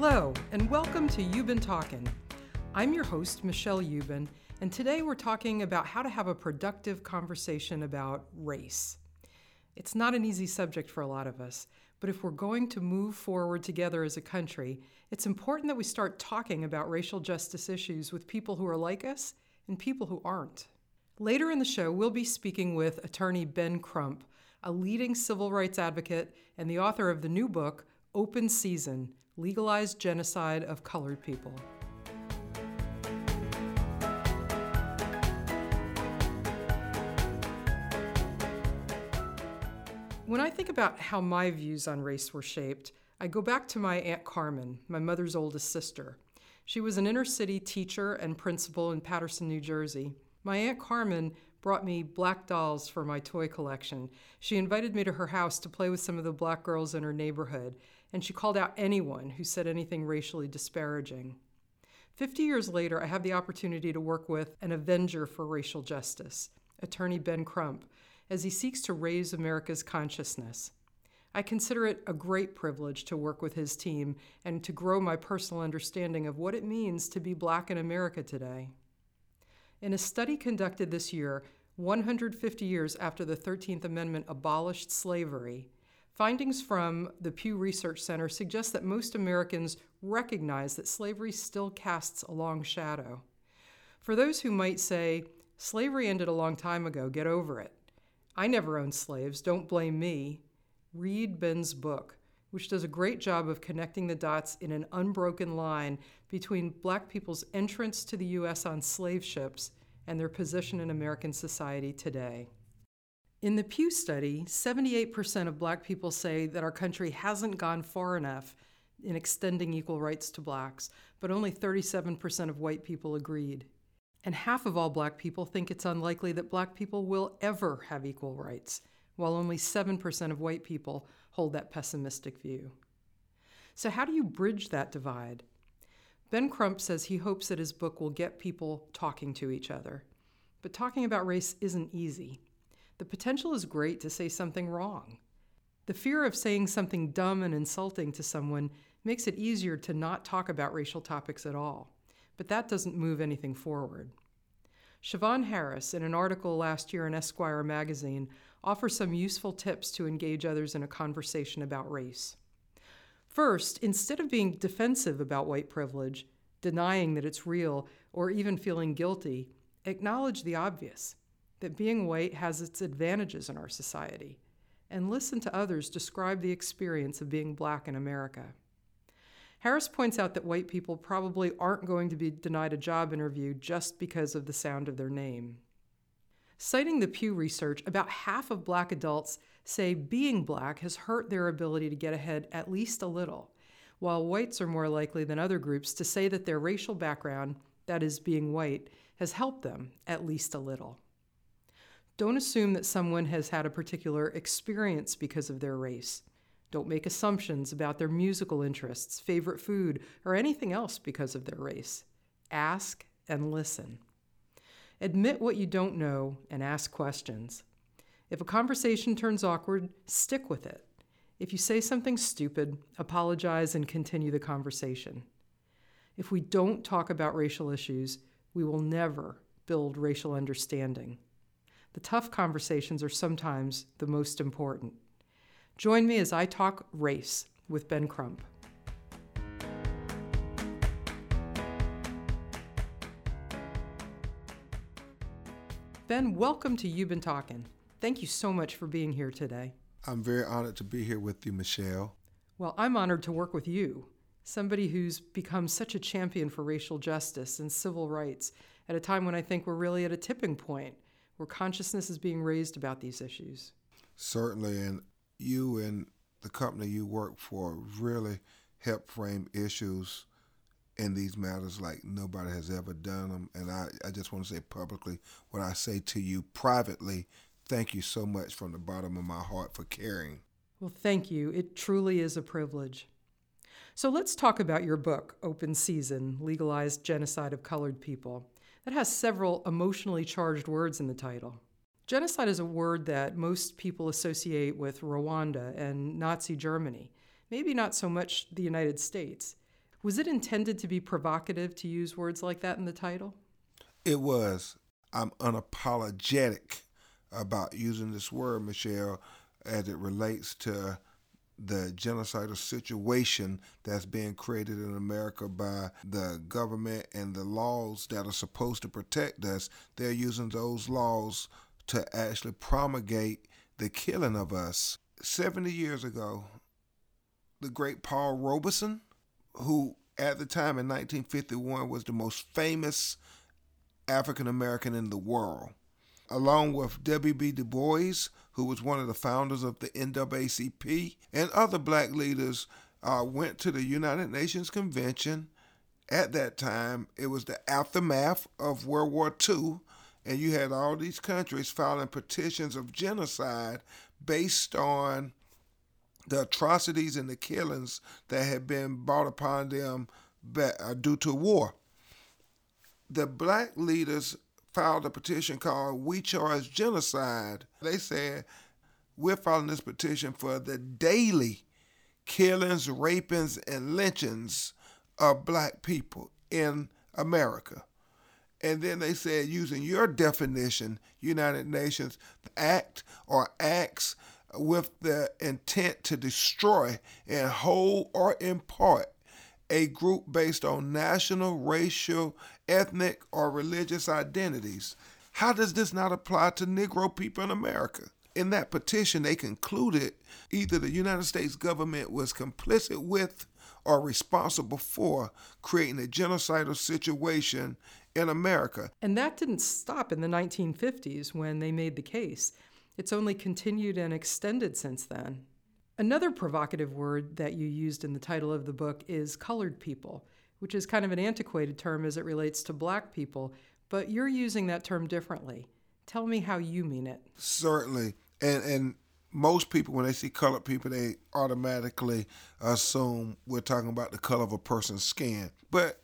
Hello, and welcome to Ubben Talkin'. I'm your host, Michelle Ubben, and today we're talking about how to have a productive conversation about race. It's not an easy subject for a lot of us, but if we're going to move forward together as a country, it's important that we start talking about racial justice issues with people who are like us and people who aren't. Later in the show, we'll be speaking with attorney Ben Crump, a leading civil rights advocate and the author of the new book, Open Season Legalized Genocide of Colored People. When I think about how my views on race were shaped, I go back to my Aunt Carmen, my mother's oldest sister. She was an inner city teacher and principal in Paterson, New Jersey. My Aunt Carmen brought me black dolls for my toy collection. She invited me to her house to play with some of the black girls in her neighborhood, and she called out anyone who said anything racially disparaging. Fifty years later, I have the opportunity to work with an avenger for racial justice, attorney Ben Crump, as he seeks to raise America's consciousness. I consider it a great privilege to work with his team and to grow my personal understanding of what it means to be black in America today. In a study conducted this year, 150 years after the 13th Amendment abolished slavery, findings from the Pew Research Center suggest that most Americans recognize that slavery still casts a long shadow. For those who might say, slavery ended a long time ago, get over it. I never owned slaves, don't blame me. Read Ben's book, which does a great job of connecting the dots in an unbroken line between black people's entrance to the U.S. on slave ships and their position in American society today. In the Pew study, 78% of black people say that our country hasn't gone far enough in extending equal rights to blacks, but only 37% of white people agreed. And half of all black people think it's unlikely that black people will ever have equal rights, while only 7% of white people hold that pessimistic view. So, how do you bridge that divide? Ben Crump says he hopes that his book will get people talking to each other. But talking about race isn't easy. The potential is great to say something wrong. The fear of saying something dumb and insulting to someone makes it easier to not talk about racial topics at all but that doesn't move anything forward. Siobhan Harris, in an article last year in Esquire magazine, offers some useful tips to engage others in a conversation about race. First, instead of being defensive about white privilege, denying that it's real, or even feeling guilty, acknowledge the obvious that being white has its advantages in our society, and listen to others describe the experience of being black in America. Harris points out that white people probably aren't going to be denied a job interview just because of the sound of their name. Citing the Pew research, about half of black adults say being black has hurt their ability to get ahead at least a little, while whites are more likely than other groups to say that their racial background, that is, being white, has helped them at least a little. Don't assume that someone has had a particular experience because of their race. Don't make assumptions about their musical interests, favorite food, or anything else because of their race. Ask and listen. Admit what you don't know and ask questions. If a conversation turns awkward, stick with it. If you say something stupid, apologize and continue the conversation. If we don't talk about racial issues, we will never build racial understanding. The tough conversations are sometimes the most important. Join me as I talk race with Ben Crump. Ben, welcome to Ubben Talkin'. Thank you so much for being here today. I'm very honored to be here with you, Michelle. Well, I'm honored to work with you, somebody who's become such a champion for racial justice and civil rights at a time when I think we're really at a tipping point where consciousness is being raised about these issues. Certainly, and you and the company you work for really help frame issues in these matters like nobody has ever done them. And I, I just want to say publicly what I say to you privately. Thank you so much from the bottom of my heart for caring. Well, thank you. It truly is a privilege. So let's talk about your book, Open Season Legalized Genocide of Colored People. That has several emotionally charged words in the title. Genocide is a word that most people associate with Rwanda and Nazi Germany, maybe not so much the United States. Was it intended to be provocative to use words like that in the title? It was. I'm unapologetic about using this word, Michelle, as it relates to the genocidal situation that's being created in America by the government and the laws that are supposed to protect us. They're using those laws to actually promulgate the killing of us. 70 years ago, the great Paul Robeson, who at the time in 1951 was the most famous African American in the world, along with W.B. Du Bois, who was one of the founders of the NAACP, and other black leaders, uh, went to the United Nations Convention. At that time, it was the aftermath of World War II, and you had all these countries filing petitions of genocide based on the atrocities and the killings that had been brought upon them uh, due to war. The black leaders filed a petition called We Charge Genocide. They said, We're filing this petition for the daily killings, rapings, and lynchings of black people in America. And then they said, using your definition, United Nations act or acts with the intent to destroy in whole or in part a group based on national, racial, ethnic, or religious identities. How does this not apply to Negro people in America? In that petition, they concluded either the United States government was complicit with or responsible for creating a genocidal situation in America. And that didn't stop in the 1950s when they made the case. It's only continued and extended since then. Another provocative word that you used in the title of the book is colored people, which is kind of an antiquated term as it relates to black people, but you're using that term differently. Tell me how you mean it. Certainly. And and most people when they see colored people they automatically assume we're talking about the color of a person's skin. But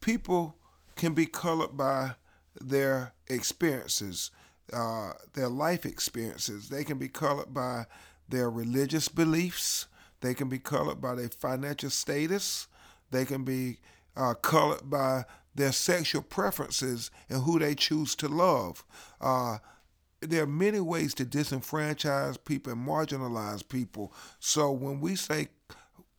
people can be colored by their experiences, uh, their life experiences. They can be colored by their religious beliefs. They can be colored by their financial status. They can be uh, colored by their sexual preferences and who they choose to love. Uh, there are many ways to disenfranchise people and marginalize people. So when we say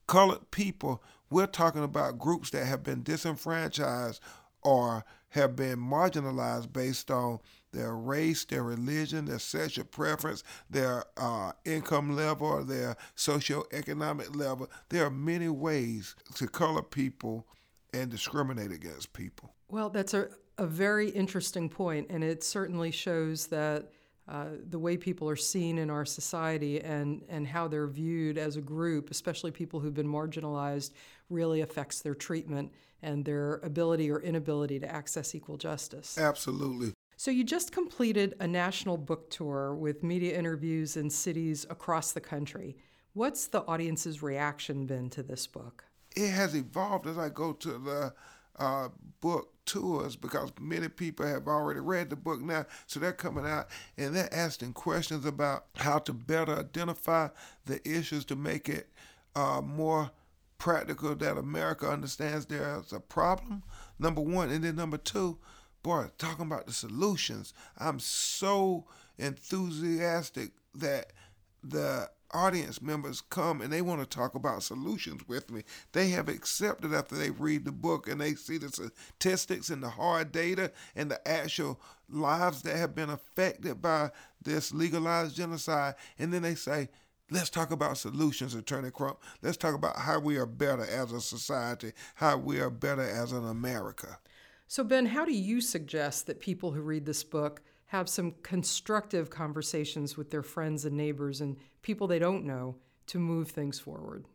colored people, we're talking about groups that have been disenfranchised or have been marginalized based on their race, their religion, their sexual preference, their uh, income level, their socioeconomic level. There are many ways to color people and discriminate against people. Well, that's a, a very interesting point, and it certainly shows that uh, the way people are seen in our society and, and how they're viewed as a group, especially people who've been marginalized, really affects their treatment and their ability or inability to access equal justice. Absolutely. So, you just completed a national book tour with media interviews in cities across the country. What's the audience's reaction been to this book? It has evolved as I go to the uh, book tours because many people have already read the book now. So they're coming out and they're asking questions about how to better identify the issues to make it uh, more practical that America understands there's a problem, number one. And then number two, boy, talking about the solutions, I'm so enthusiastic that the audience members come and they want to talk about solutions with me. They have accepted after they read the book and they see the statistics and the hard data and the actual lives that have been affected by this legalized genocide. And then they say, Let's talk about solutions, Attorney Crump. Let's talk about how we are better as a society, how we are better as an America. So, Ben, how do you suggest that people who read this book have some constructive conversations with their friends and neighbors and people they don't know to move things forward?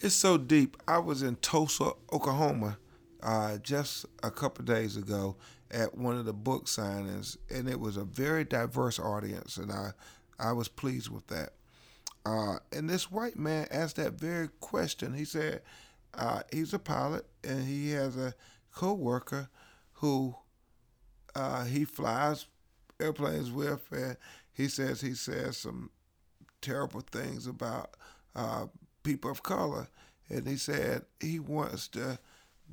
It's so deep. I was in Tulsa, Oklahoma, uh, just a couple days ago at one of the book signings, and it was a very diverse audience, and I, I was pleased with that. Uh, and this white man asked that very question. He said uh, he's a pilot, and he has a co-worker who uh, he flies airplanes with, and he says he says some terrible things about uh, people of color. and he said he wants to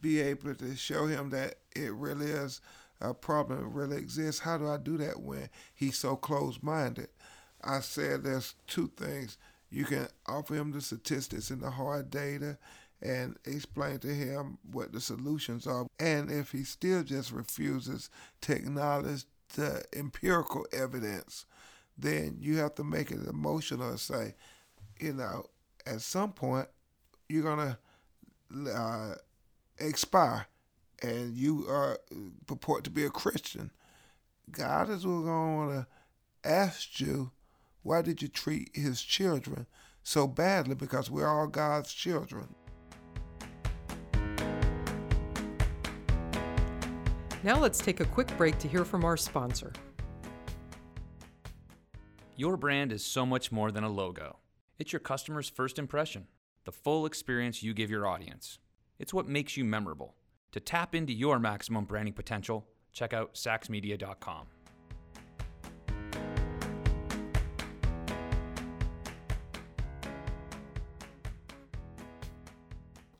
be able to show him that it really is a problem, it really exists. How do I do that when he's so close minded? I said there's two things. You can offer him the statistics and the hard data and explain to him what the solutions are. And if he still just refuses to acknowledge the empirical evidence, then you have to make it emotional and say, you know, at some point you're gonna uh, expire, and you are purport to be a Christian. God is going to want to ask you, why did you treat His children so badly? Because we're all God's children. Now let's take a quick break to hear from our sponsor. Your brand is so much more than a logo. It's your customer's first impression, the full experience you give your audience. It's what makes you memorable. To tap into your maximum branding potential, check out sachsmedia.com.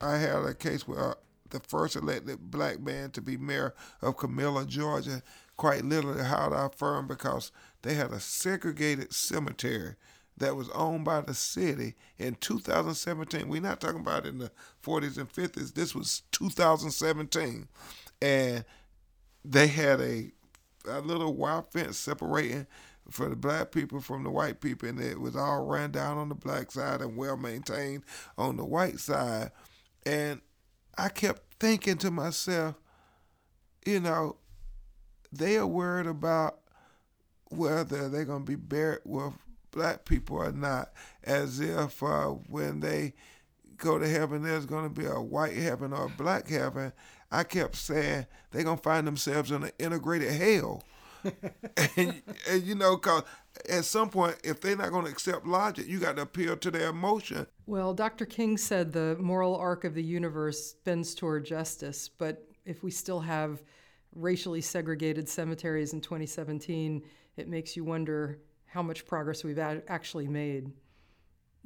I had a case where the first elected black man to be mayor of Camilla, Georgia, quite literally hired our firm because they had a segregated cemetery that was owned by the city in 2017. We're not talking about in the 40s and 50s. This was 2017. And they had a, a little wire fence separating for the black people from the white people, and it was all ran down on the black side and well maintained on the white side. And I kept thinking to myself, you know, they are worried about whether they're going to be buried with black people or not, as if uh, when they go to heaven, there's going to be a white heaven or a black heaven. I kept saying they're going to find themselves in an integrated hell. and, and, you know, cause at some point, if they're not going to accept logic, you got to appeal to their emotion. Well, Dr. King said the moral arc of the universe bends toward justice, but if we still have racially segregated cemeteries in 2017, it makes you wonder how much progress we've actually made.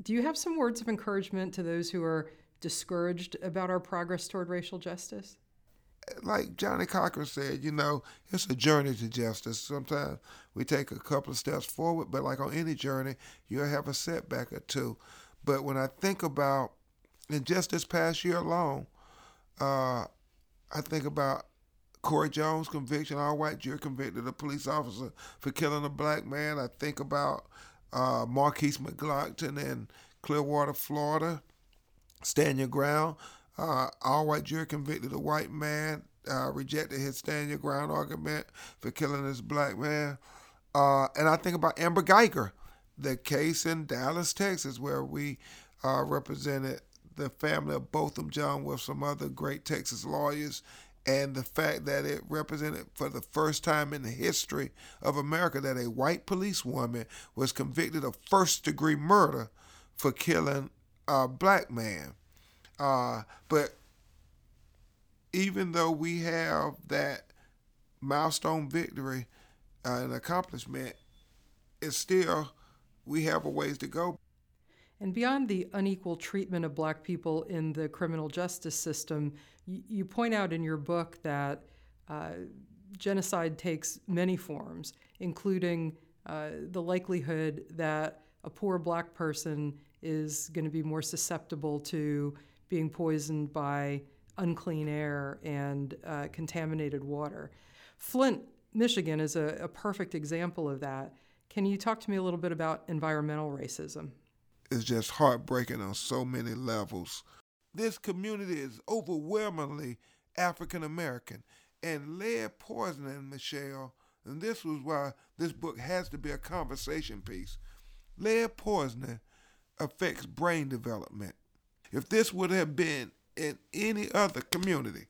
Do you have some words of encouragement to those who are discouraged about our progress toward racial justice? Like Johnnie Cochran said, you know, it's a journey to justice. Sometimes we take a couple of steps forward, but like on any journey, you'll have a setback or two. But when I think about, in just this past year alone, uh, I think about Corey Jones' conviction, all white jury convicted a police officer for killing a black man. I think about uh, Markeis McGlockton in Clearwater, Florida. Stand your ground. Uh, all white jury convicted a white man, uh, rejected his stand your ground argument for killing this black man. Uh, and I think about Amber Guyger, the case in Dallas, Texas, where we uh, represented the family of Botham Jean with some other great Texas lawyers. And the fact that it represented for the first time in the history of America that a white policewoman was convicted of first degree murder for killing a black man. Uh, but even though we have that milestone victory uh, and accomplishment, it's still we have a ways to go. And beyond the unequal treatment of black people in the criminal justice system, you, you point out in your book that uh, genocide takes many forms, including uh, the likelihood that a poor black person is going to be more susceptible to being poisoned by unclean air and uh, contaminated water. Flint, Michigan is a, a perfect example of that. Can you talk to me a little bit about environmental racism? It's just heartbreaking on so many levels. This community is overwhelmingly African American, and lead poisoning, Michelle, and this was why this book has to be a conversation piece. Lead poisoning affects brain development. If this would have been in any other community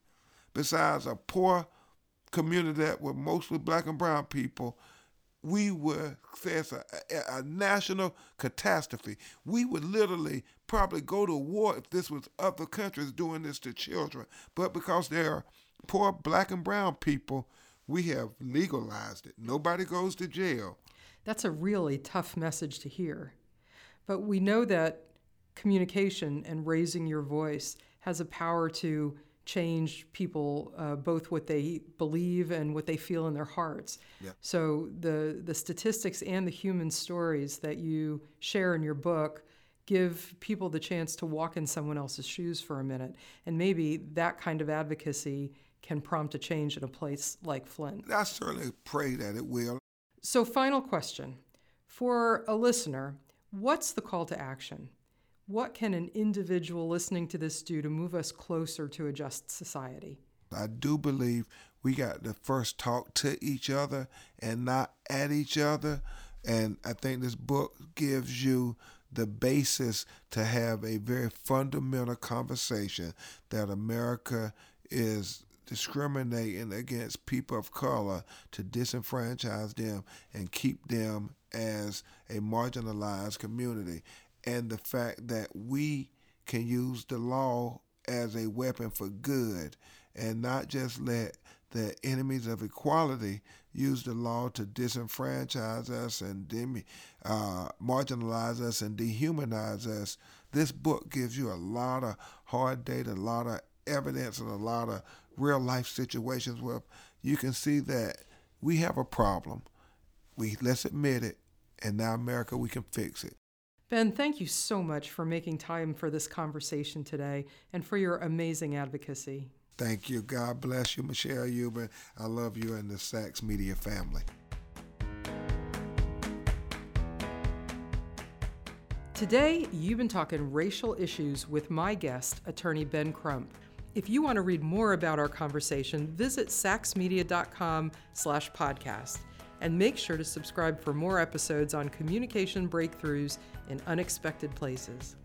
besides a poor community that were mostly black and brown people, we would say it's a, a, a, national catastrophe. We would literally probably go to war if this was other countries doing this to children. But because there are poor black and brown people, we have legalized it. Nobody goes to jail. That's a really tough message to hear. But we know that communication and raising your voice has a power to change people uh, both what they believe and what they feel in their hearts. Yeah. So the the statistics and the human stories that you share in your book give people the chance to walk in someone else's shoes for a minute, and maybe that kind of advocacy can prompt a change in a place like Flint. I certainly pray that it will. So, final question for a listener: What's the call to action? What can an individual listening to this do to move us closer to a just society? I do believe we got to first talk to each other and not at each other. And I think this book gives you the basis to have a very fundamental conversation that America is discriminating against people of color to disenfranchise them and keep them as a marginalized community and the fact that we can use the law as a weapon for good and not just let the enemies of equality use the law to disenfranchise us and demi, uh, marginalize us and dehumanize us. This book gives you a lot of hard data, a lot of evidence, and a lot of real life situations where you can see that we have a problem. We let's admit it, and now America, we can fix it. Ben, thank you so much for making time for this conversation today and for your amazing advocacy. Thank you. God bless you, Michelle Ubben. I love you and the Sachs Media family. Today, you've been talking racial issues with my guest, attorney Ben Crump. If you want to read more about our conversation, visit sachsmedia.com slash podcast and make sure to subscribe for more episodes on communication breakthroughs in unexpected places.